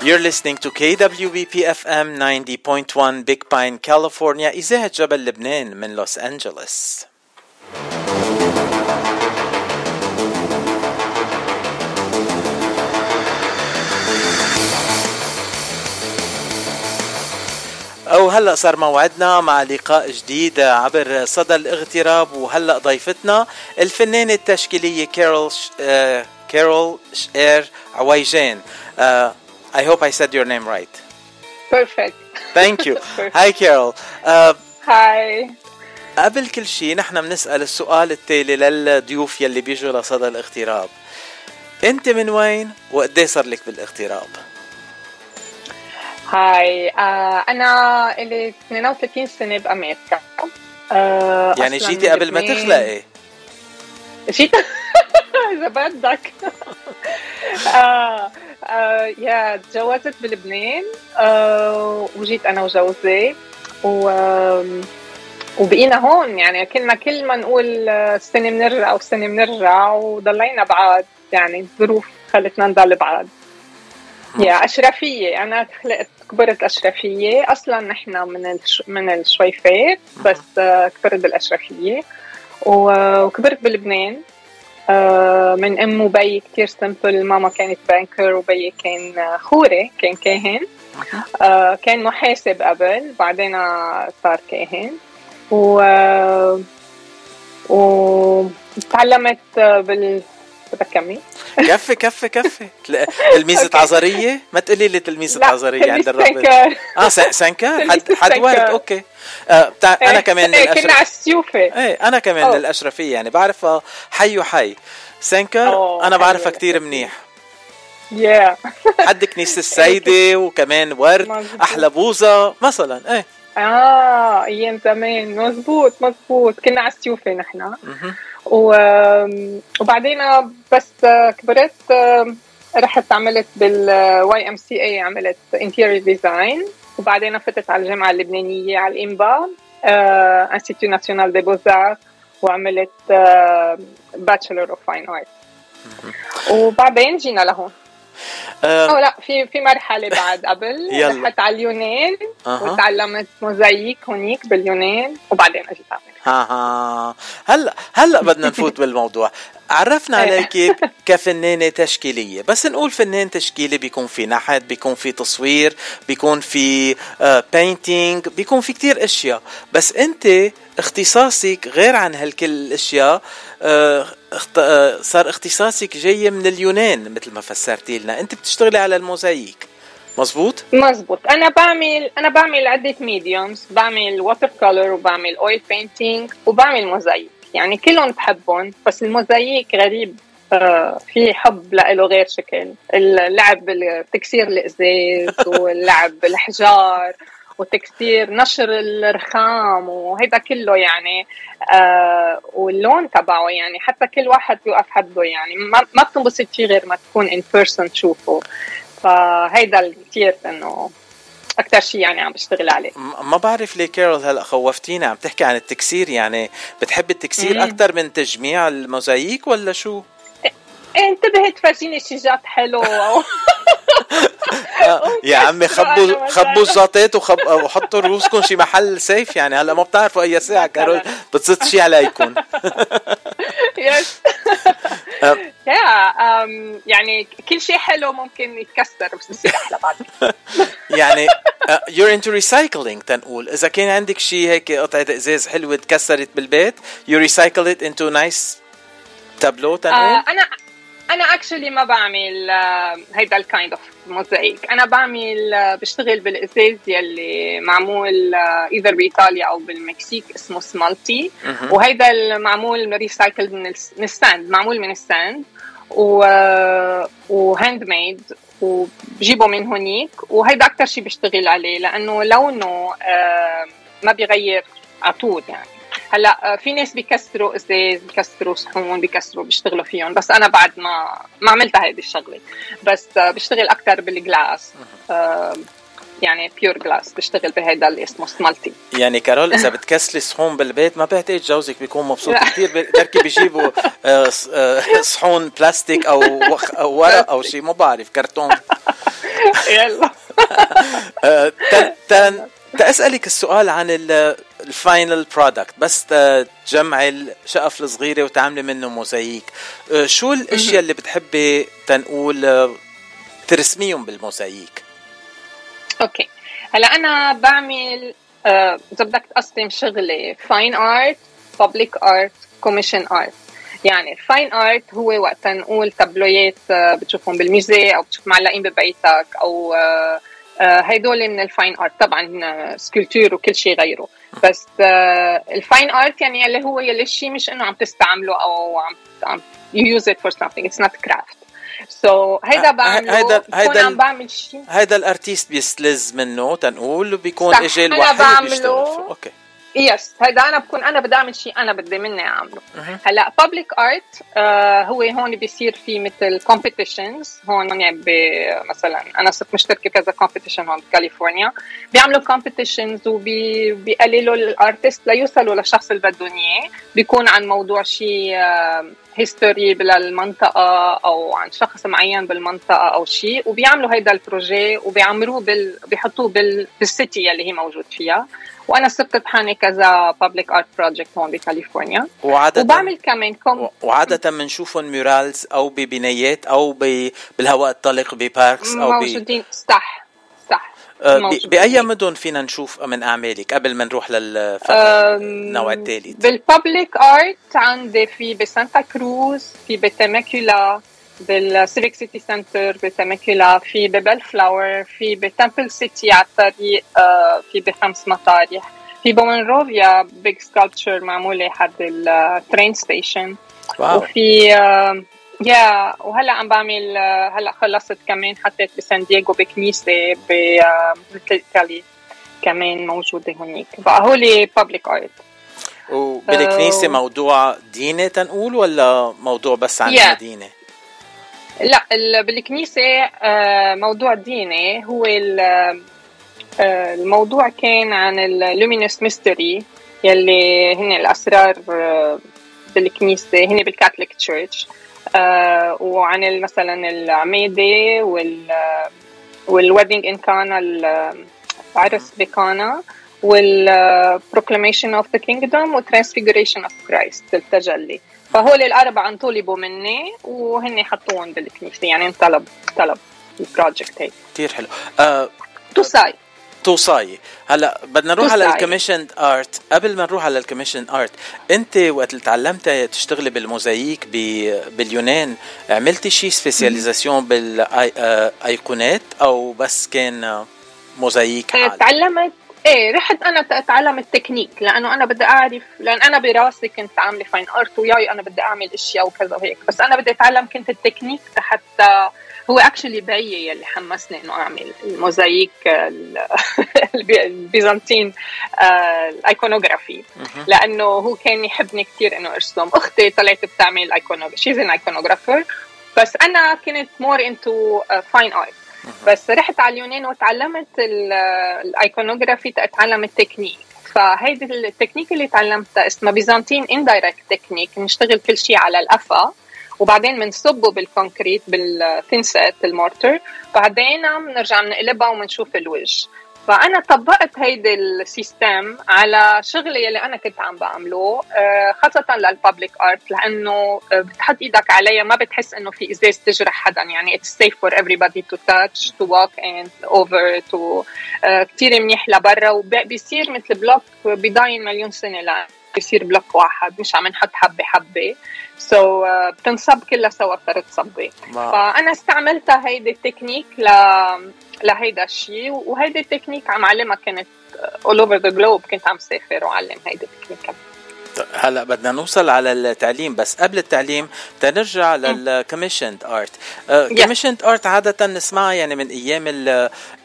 You're listening to KWBP FM 90.1 Big Pine, California. إذاعة جبل لبنان من لوس أنجلوس أو هلأ صار موعدنا مع لقاء جديد عبر صدى الاغتراب وهلأ ضيفتنا الفنانة التشكيلية كارول ش... آه... كارول شير عويجان. uh, I hope I said your name right. Perfect. Thank you. Hi Carol. Uh, Hi. قبل كل شيء نحن بنسأل السؤال التالي للضيوف يلي بيجوا لصدى الاغتراب. أنت من وين وقد صار لك بالاغتراب؟ هاي آه أنا لي 32 سنة بأمريكا آه يعني جيتي قبل ما تخلقي جيت اذا بدك. آه آه يا تجوزت بلبنان آه وجيت أنا وجوزي و وبقينا هون. يعني كنا كل ما نقول السنة بنرجع والسنة بنرجع وضلينا بعاد. يعني الظروف خلتنا نضل بعاد. يا أشرفية. أنا خلقت كبرت أشرفية. أصلا نحن من الش... من الشويفات بس كبرت بالأشرفية. وكبرت بلبنان. من ام وبي كثير simple ماما كانت banker وبي كان خوري كان كاهن. كان محاسب قبل بعدين صار كاهن. و وتعلمت بال بدك كمي كفي كفي. كفي تلميذة عازارية ما تقولي لي تلميذة عازارية عند الرب آه سانكر حد حد ورد أوكي. آه بتاع أنا كمان إيه كنا على السيوفة. إيه أنا كمان أوه. للأشرفية. يعني بعرفها حي وحي. سانكر أنا بعرفها كتير منيح. يا حد كنيسة السيدة وكمان ورد أحلى بوزة مثلا إيه. آه أيام زمان. مزبوط مزبوط كنا على السيوفة نحن. وبعدين بس كبرت رحت عملت بال YMCA عملت interior design وبعدين فتت على الجامعة اللبنانية على ال INBA Institut National des Beaux-Arts وعملت bachelor of fine art وبعدين جينا لهون. أه أو لا في في مرحلة بعد. قبل رحت على اليونان. أه. وتعلمت موزاييك هونيك باليونان وبعدين اجيت على ها ها. هلا هلا بدنا نفوت بالموضوع؟ عرفنا عليك كفنانة تشكيلية بس نقول فنان تشكيلي بيكون في نحت بيكون في تصوير بيكون في painting بيكون في كتير أشياء. بس أنت اختصاصك غير عن هالكل الأشياء صار اختصاصك جاي من اليونان مثل ما فسرتي لنا. أنت بتشتغلي على الموزاييك مزبوط مزبوط أنا بعمل أنا بعمل عدة mediums بعمل watercolor وبعمل oil painting وبعمل موزايك يعني كلهم بحبهم بس الموزايك غريب. آه في حب له غير شكل. اللعب بتكسير الإزاز واللعب بالحجار وتكسير نشر الرخام وهيدا كله يعني آه واللون تبعه يعني حتى كل واحد بيوقف حده يعني. ما, ما بتنبسط فيه غير ما تكون ان بيرسون تشوفه. فهيدا كثير إنه أكثر شيء يعني عم بشتغل عليه. ما بعرف ليه كارول هلأ خوفتينا. عم تحكي عن التكسير يعني بتحب التكسير أكثر من تجميع الموزاييك ولا شو؟ إيه انتبهت فرجيني شجات حلو. يا عمي خبوا خبوا الزاطات وخب وحطوا رؤوسكم شي محل سيف يعني. هلا ما بتعرفوا أي ساعة كارول بتصير شي عليكم. يس يا يعني كل شيء حلو ممكن يتكسر بس يصير أحلى بعد. يعني you're into recycling تنقول. إذا كان عندك شيء هيك قطعة إزاز حلوة تكسرت بالبيت you recycle it into nice تابلو تنقول؟ أنا أنا actually ما بعمل هيدا ال kind of mosaic أنا بعمل بشتغل بالازاز يلي معمول either بإيطاليا أو بالمكسيك اسمه smalti وهيدا المعمول recycle من ال sand معمول من ال sand. و و handmade وبجيبه من هونيك. وهيدا أكثر شيء بشتغل عليه لأنه لونه ما بيغير على طول يعني. هلا في ناس بيكسروا ازاز بيكسروا صحون بيكسروا بيشتغلوا فيهم. بس أنا بعد ما ما عملتها هذه الشغلة. بس بشتغل أكثر بال glass يعني pure glass بشتغل بهيدا اللي اسمه smalti يعني كارول إذا بتكسري صحون بالبيت ما بعتقد جوزك بيكون مبسوط كثير بركي بيجيبوا صحون بلاستيك أو ورق أو شيء ما بعرف كرتون. يلا. تسألك السؤال عن ال final product بس تجمعي الشقف الصغيرة وتعملي منه موزاييك شو الأشياء اللي بتحبي تنقول ترسميهم بال mosaic okay. هلأ أنا بعمل إذا بدك تقسم شغلي fine art public art commission art يعني ال fine art هو وقت نقول تابلويات بتشوفهم بالميوزي أو بتشوف معلقين ببيتك أو هيدول من ال fine art. طبعا sculpture وكل شيء غيره. بس ال fine art يعني اللي هو يلي الشيء مش إنه عم تستعمله أو عم عم use it for something. It's not craft. so so, هيدا بعمله. هيدا هيدا عم بعمل شيء. هيدا ال artist pieces منه تنقول وبيكون اجى الواحد بيشتغل okay. yes هيدا أنا بكون أنا بدي أعمل شيء أنا بدي مني أعمله. هلأ public art آه هو هون بيصير في مثل competitions هون يعني مثلا أنا صرت مشتركة كذا competition هون بكاليفورنيا. بيعملوا competitions وبيقللوا ال artist ليوصلوا للشخص اللي بدهم إياه. بيكون عن موضوع شيء history بالمنطقة أو عن شخص معين بالمنطقة أو شيء وبيعملوا هيدا ال projet وبيعمروه بال... بيحطوه بال... بال city اللي هي موجود فيها. وأنا صرت رابحانه كذا public art project هون بكاليفورنيا. وعادة وبعمل كمان كوم وعادة بنشوفهم murals أو ببنايات أو ب... بالهواء الطلق ب parks أو موجودين ب... صح. بأي مدن فينا نشوف من أعمالك قبل ما نروح للنوع الثالث؟ بال public art عندي في بسانتا كروز في ب Temecula بال civic city center ب Temecula في ب Bellflower في ب Temple City على الطريق في بخمس مطارح. في ب Monrovia big sculpture معمولة حد ال train station وفي يا وهلا عم بعمل هلا خلصت كمان حطيت بسان دييغو بكنيسة ب Little Italy كمان موجودة هنيك فهولي public art وبالكنيسة موضوع ديني تنقول ولا موضوع بس عن yeah. المدينة؟ لا بالكنيسة موضوع ديني هو الموضوع كان عن ال Luminous Mystery يلي هن الأسرار بالكنيسة هن بال Catholic Church وعن مثلا العمادة وال وال wedding in Cana العرس بكانا وال Proclamation of the Kingdom وال Transfiguration of Christ التجلي. فهول الأربعة انطلبوا مني وهن حطوهم بالكنيسة يعني انطلب طلب ال project هي كثير حلو. آه توصاية توصاية. هلا بدنا نروح على ال commission art. قبل ما نروح على ال commission art أنت وقت اللي تعلمتي تشتغلي بالموزاييك باليونان عملتي شيء spécialisation بالايقونات أو بس كان موزاييك تعلمت إيه رحت أنا اتعلم التكنيك لأنه أنا بدي اعرف لأن أنا براسي كنت عاملة fine art وياي أنا بدي أعمل أشياء وكذا وهيك. بس أنا بدي أتعلم كنت التكنيك حتى هو actually بيي اللي حمسني إنه أعمل ال mosaic ال Byzantine ال iconography لأنه هو كان يحبني كثير إنه أرسم. أختي طلعت بتعمل iconography she's an iconographer بس أنا كنت more into fine art بس رحت على اليونان وتعلمت ال iconography اتعلم التكنيك فهيدي التكنيك اللي تعلمتها اسمها Byzantine indirect technique نشتغل كل شيء على القفا وبعدين بنصبه بال concrete بال thinset ال mortar بعدين بنرجع بنقلبها وبنشوف الوجه. فأنا طبقت هيدي ال system على شغلي يلي أنا كنت عم بعمله خاصة لل public art لأنه بتحط إيدك عليها ما بتحس إنه في إزاز تجرح حدا. يعني it's safe for everybody to touch to walk and over to كثير منيح لبرا. وبيصير مثل block بضاين مليون سنة لأ. بيصير بلوك واحد مش عم نحط حبة حبة. so, uh, بتنصب كلها سوا صارت صبي فأنا استعملتها هيدي التكنيك ل لهيدا الشيء وهيدي التكنيك عم علمها كانت all over the globe كنت عم سافر وعلم هيدي التكنيك. هلا بدنا نوصل على التعليم بس قبل التعليم تنرجع لل commissioned art commissioned art عادة نسمعها يعني من أيام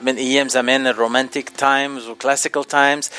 من أيام زمان ال romantic times و classical times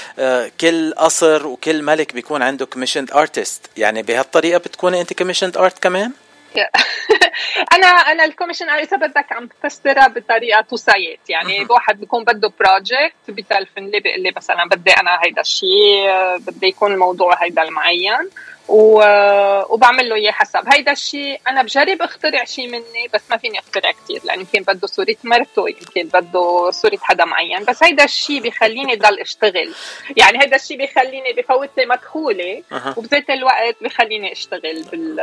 كل قصر وكل ملك بيكون عنده commissioned artist يعني بهالطريقة بتكوني أنت commissioned art كمان؟ أنا أنا ال commission إذا بدك عم بفسرها بطريقة توسايت يعني واحد بيكون بده project بتلفن لي بيقول لي مثلا بدي أنا هيدا الشيء بدي يكون الموضوع هيدا المعين وبعمل له إياه حسب. هيدا الشيء أنا بجرب أخترع شيء مني بس ما فيني أخترع كثير لأن يمكن بده صورة مرته يمكن بده صورة حدا معين بس هيدا الشيء بخليني ضل أشتغل. يعني هيدا الشيء بخليني بفوت لي مدخولي وبذات الوقت بخليني أشتغل بال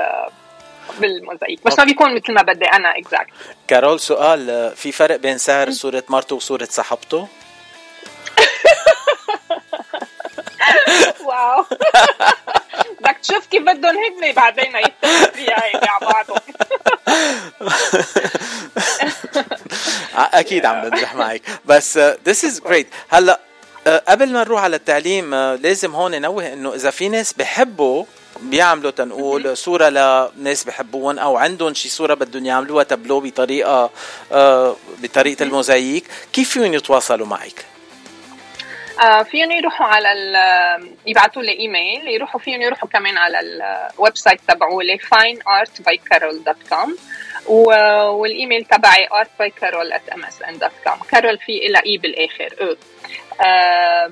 بالموزايك بس ما بيكون مثل ما بدي أنا exact كارول سؤال في فرق بين سعر صورة مرته وصورة صاحبته؟ واو. بدك تشوف كيف بدهم هن بعدين يتفقوا فيها هيك على بعضهم. أكيد عم بمزح معك. بس this is great هلأ آه، قبل ما نروح على التعليم آه، لازم هون ننوه إنه إذا في ناس بحبوا بيعملوا تنقول صورة لناس بحبوهم أو عندهم شي صورة بدهم يعملوها تابلو بطريقة آه، بطريقة الموزاييك كيف فيهم يتواصلوا معك؟ آه فيهم يروحوا على يبعثوا لي إيميل. يروحوا فيهم يروحوا كمان على ال website تبعولي fineartbycarol.com والإيميل تبعي artbycarol@msn.com كارول في ال E بالآخر. آه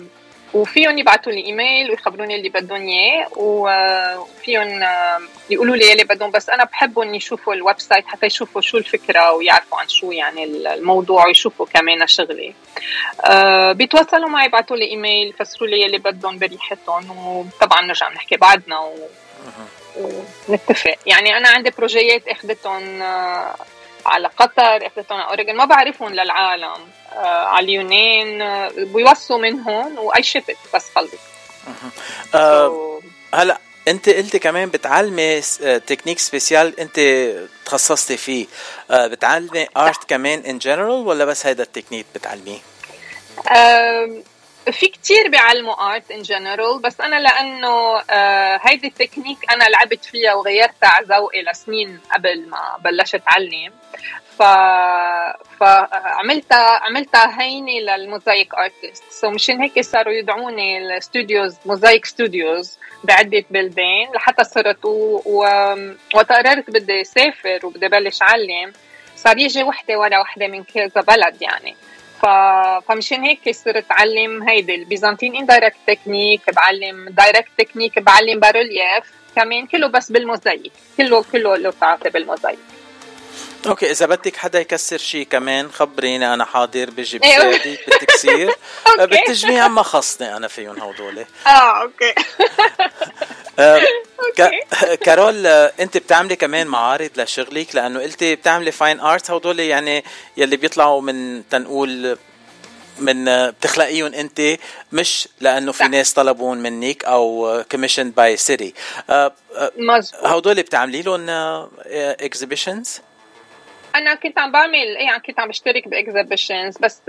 وفيهم يبعثوا لي إيميل ويخبروني اللي بدهم إياه وفيهم يقولوا لي اللي بدهم بس أنا بحبهم يشوفوا ال website حتى يشوفوا شو الفكرة ويعرفوا عن شو يعني الموضوع ويشوفوا كمان شغلي أه بيتواصلوا معي يبعثوا لي إيميل يفسروا لي اللي بدهم بريحتهم وطبعا نرجع نحكي بعدنا و... ونتفق. يعني أنا عندي بروجيات أخذتهم آه، على قطر أخذتهم على اوريجن ما بعرفهم للعالم. آه، على اليونان آه، بيوصوا من هون و I ship it بس خلص أه هلا انت قلت كمان بتعلمي technique special انت تخصصتي فيه. بتعلمي art كمان in general ولا بس هيدا التكنيك بتعلميه؟ في كتير بيعلموا art in general بس أنا لأنه آه هيدي التكنيك أنا لعبت فيها وغيرتها على ذوقي لسنين قبل ما بلشت علم ف فعملتها عملتها هينة لل mosaic artist so مشان هيك صاروا يدعوني ال studios mosaic studios بعدة بلدان لحتى صرت و... و... وقت قررت بدي أسافر وبدي بلش علم. صار يجي وحدة ورا وحدة من كذا بلد يعني. ف... فمشان هيك صرت اتعلم هيدي ال Byzantine indirect technique بعلم direct technique بعلم bas-relief كمان كله بس بالموزايك كله كله له تعاطي بال mosaic. okay إذا بدك حدا يكسر شيء كمان خبريني أنا حاضر بجيب بسادي بالتكسير بالتجميع ما خصني أنا فيهم هدول. آه okay. آه، كارول أنت بتعملي كمان معارض لشغلك لأنه قلتي بتعملي fine art هدول يعني يلي بيطلعوا من تنقول من بتخلقيهم أنت مش لأنه في ناس طلبون منك أو commission by city هدول بتعملي لهم exhibitions أنا كنت عم بعمل إيه كنت عم بشترك ب exhibitions بس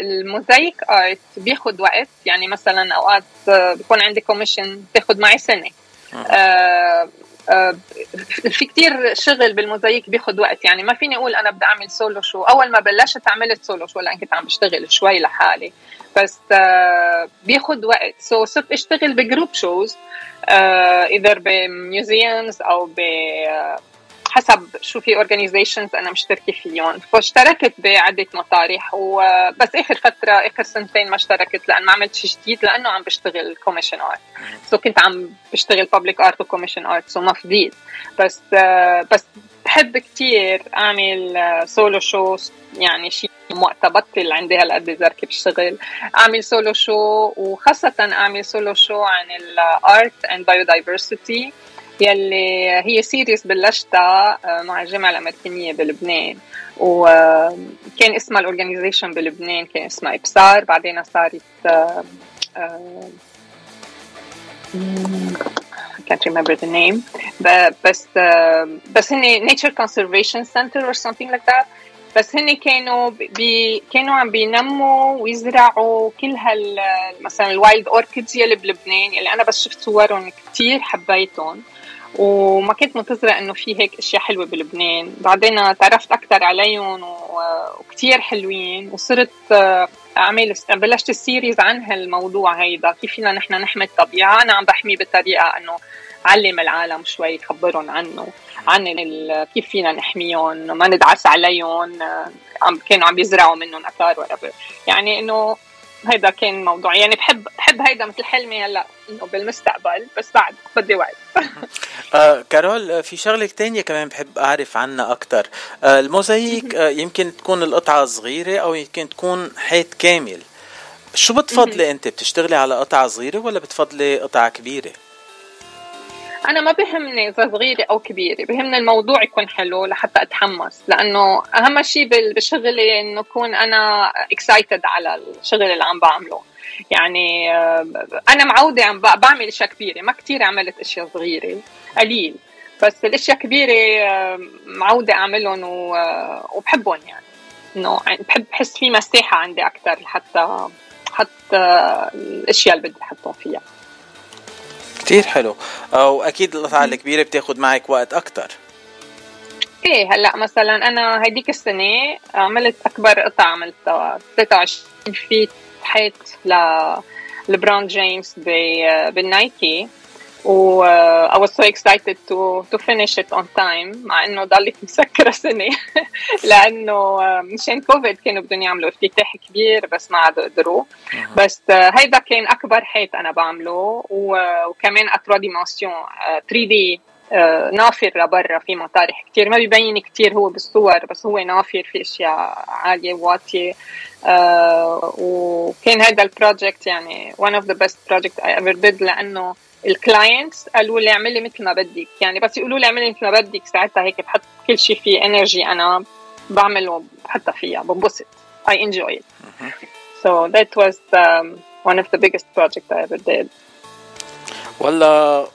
ال mosaic art بياخذ وقت يعني مثلا أوقات بكون عندي commission بتاخذ معي سنة. آه آه في كتير شغل بالموزايك بياخذ وقت يعني ما فيني أقول أنا بدي أعمل solo show أول ما بلشت عملت solo show لأن كنت عم بشتغل شوي لحالي. بس آه بياخذ وقت. so صرت أشتغل ب group shows إذا ب museums أو ب حسب شو في organizations أنا مشتركة فيهم. فاشتركت بعدة مطارح وبس آخر فترة آخر سنتين ما اشتركت لأن ما عملت شيء جديد لأنه عم بشتغل commission art so كنت عم بشتغل public art و commission art so ما فضيت بس بس بحب كثير أعمل solo show يعني شيء وقت بطل عندي هالقد زركة بالشغل أعمل solo show وخاصة أعمل solo show عن ال art and biodiversity يلي هي series بلشتها آه، مع الجامعة الأمريكانية بلبنان. وكان اسمها ال organization بلبنان كان اسمها إبصار. بعدين صارت آه، آه، I can't remember the name. بس بس هن nature conservation center or something like that. بس هن كانوا بي كانوا عم بينموا ويزرعوا كل هال مثلا ال wild orchids يلي بلبنان يلي أنا بس شفت صورهم كثير حبيتهم. وما كنت منتظرة إنه في هيك أشياء حلوة بلبنان. بعدين تعرفت أكثر عليهم وكتير حلوين. وصرت آه، أعمل بلشت ال series عن هالموضوع هيدا. كيف فينا نحن نحمي الطبيعة؟ أنا عم بحمي بطريقة إنه علم العالم شوي خبرهم عنه عن كيف فينا نحميهم. ما ندعس عليهم عم كانوا عم يزرعوا منهم أثار يعني إنه هيدا كان موضوع. يعني بحب بحب هيدا مثل حلمي هلأ إنه بالمستقبل بس بعد بدي وقت. آه كارول آه، في شغلة تانية كمان بحب أعرف عنها أكتر. آه الموزاييك آه يمكن تكون القطعة صغيرة أو يمكن تكون حيط كامل. شو بتفضلي أنت؟ بتشتغلي على قطعة صغيرة ولا بتفضلي قطعة كبيرة؟ أنا ما بهمني إذا صغيرة أو كبيرة بهمني الموضوع يكون حلو لحتى أتحمس لأنه أهم شيء بشغلي إنه أكون أنا اكسايتد على الشغل اللي عم بعمله. يعني آه، أنا معودة عم بعمل أشياء كبيرة ما كثير عملت أشياء صغيرة قليل. بس الأشياء كبيرة آه، معودة أعملهم آه، وبحبهم يعني. إنه بحب بحس في مساحة عندي أكثر لحتى حتى الأشياء اللي بدي أحطهم فيها. كتير حلو. واكيد القطعة الكبيرة بتاخذ معك وقت أكثر إيه هلأ مثلا أنا هديك السنة عملت أكبر قطعة عملتها. 23 فيت حيط ل لبرون جيمس بالنايكي. و uh, I was so excited to to finish it on time. مع إنه ضلت مسكره سنة. لأنه uh, مشان كوفيد كانوا بدهم يعملوا افتتاح كبير بس ما عاد قدروا بس uh, هيدا كان أكبر حيط أنا بعمله. وكمان à trois dimensions 3D نافر لبرا في مطارح كتير. ما بيبين كتير هو بالصور بس هو نافر في أشياء عالية واطية. وكان هذا ال project يعني one of the best project I ever did لأنه ال clients قالوا لي اعملي مثل ما بدك. يعني بس يقولوا لي اعملي مثل ما بدك ساعتها هيك بحط كل شيء فيه energy أنا بعمله بحطها فيها بنبسط. I enjoy it. so that was um, one of the biggest project I ever did. والله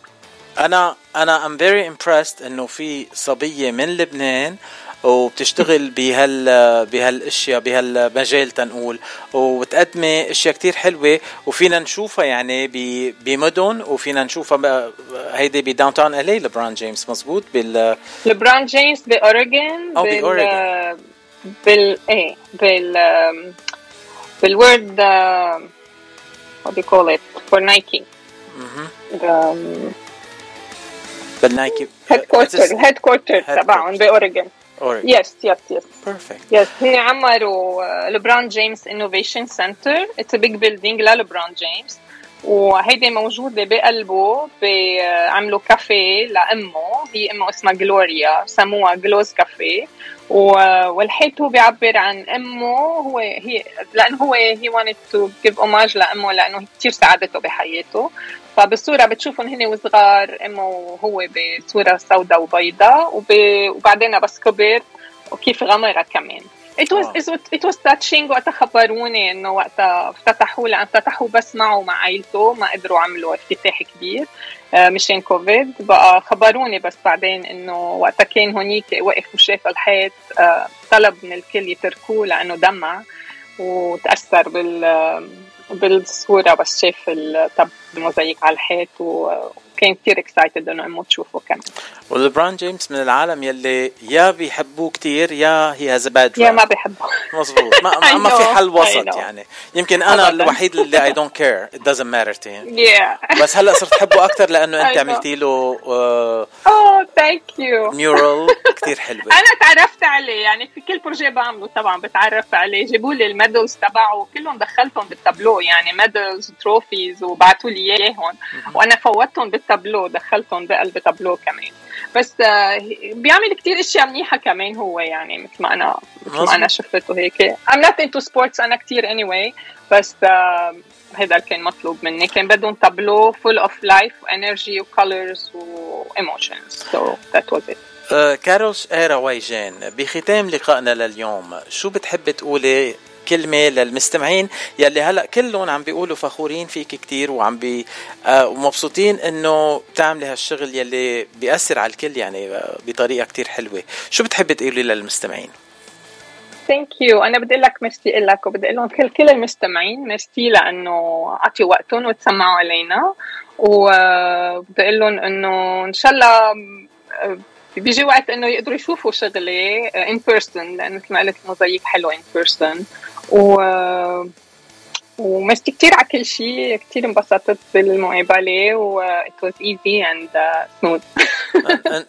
أنا أنا I'm very impressed إنه في صبية من لبنان وبتشتغل بهال بهالأشياء بهالمجال تنقول. وبتقدمي أشياء كتير حلوة وفينا نشوفها يعني بمدن وفينا نشوفها هيدي بداون تاون الي لبران جيمس مزبوط بال لبران جيمس باوريجن أو باوريجن بال إيه بال بال world what do you call it for Nike quarter headquarter تبعهم باوريجن yes yes yes perfect yes هن عملوا لبران جيمس innovation center it's big building للبران جيمس. وهيدي موجودة بقلبه عملوا كافيه لأمه. هي أمه اسمها جلوريا سموها جلوز كافيه والحيط هو بيعبر عن أمه هو هي لأنه هو هي wanted to give homage لأمه لأنه كثير ساعدته بحياته. فبالصورة بتشوفهم هن وصغار أمه وهو بصورة سوداء وبيضاء وبعدين بس كبر وكيف غمرة كمان. It was it was touching. وقتها خبروني إنه وقتها افتتحوا لأن افتتحوا بس معه ومع عائلته ما قدروا عملوا افتتاح كبير آه، مشان كوفيد بقى خبروني بس بعدين إنه وقتها كان هونيك وقف وشاف الحيط آه، طلب من الكل يتركوه لأنه دمع وتأثر بال بالصورة بس شاف الموزايك على الحيط وكان كثير excited إنه امه تشوفه كمان ولبران جيمس من العالم يلي يا بيحبوه كثير يا he has bad يا ما بيحبوه. مزبوط ما, ما في حل وسط يعني. يمكن أنا الوحيد اللي I don't care it doesn't matter to him. Yeah. بس هلأ صرت أحبه أكثر لأنه أنت عملتي له oh thank you mural كثير حلوة. أنا تعرفت عليه. يعني في كل projet بعمله طبعا بتعرف عليه. جابوا لي ال medals تبعه. كلهم دخلتهم بالتابلو. يعني medals trophies وبعثوا لي إياهم. وأنا فوتهم بالتابلو. دخلتهم بقلب تابلو كمان. بس آه، بيعمل كتير أشياء منيحة كمان هو يعني مثل ما أنا مثل ما أنا شفته هيك. I'm not into sports أنا كتير anyway بس آه، هذا كان مطلوب مني. كان بدهم تابلو full of life و energy و colors و emotions so that was it كارول شقيرة ويجان بختام لقائنا لليوم. شو بتحبي تقولي كلمة للمستمعين يلي هلأ كلهم عم بيقولوا فخورين فيك كتير وعم بي آه ومبسوطين إنه بتعملي هالشغل يلي بيأثر على الكل يعني آه، بطريقة كتير حلوة. شو بتحبي تقولي للمستمعين؟ thank you أنا بدي لك ميرسي لك وبدي أقول لهم كل كل المستمعين ميرسي لأنه عطيوا وقتهم وتسمعوا علينا. وبدي أقول لهم إنه إن شاء الله آه، بيجي وقت إنه يقدروا يشوفوا شغلي in person لأنه مثل ما قلت موزايك حلو in person و ومشتي كثير على كل شيء كثير انبسطت بالمقابله و it was easy and uh, smooth.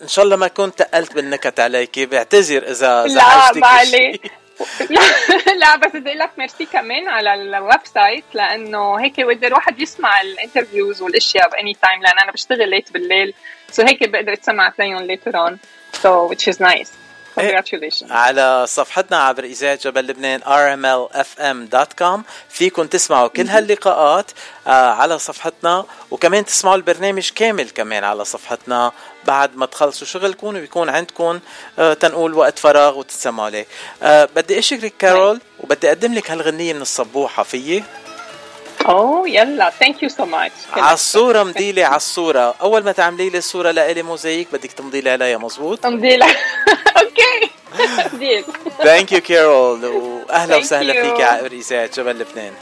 ان شاء الله ما كنت تقلت بالنكت عليكي بعتذر إذا لا ما عليه لا بس بدي أقول لك ميرسي كمان على ال website لأنه هيك بده الواحد يسمع ال interviews والأشياء ب any time لأن أنا بشتغل late بالليل so so هيك بقدر أتسمع فيهم later on. So which is nice. Congratulations. على صفحتنا عبر إذاعة جبل لبنان rmlfm.com فيكم تسمعوا كل هاللقاءات آه، على صفحتنا وكمان تسمعوا البرنامج كامل كمان على صفحتنا. بعد ما تخلصوا شغلكم ويكون عندكم آه، تنقول وقت فراغ وتتسمعوا عليه. آه، بدي أشكرك كارول وبدي أقدم لك هالغنية من الصبوحة فيي؟ oh يلا thank you so much على الصورة مديلي على الصورة أول ما تعملي لي الصورة لإلي موزايك بدك تمضي لي عليها مزبوط امضي لها. OK. Deal thank you كارول وأهلا وسهلا فيك على إذاعة جبل لبنان.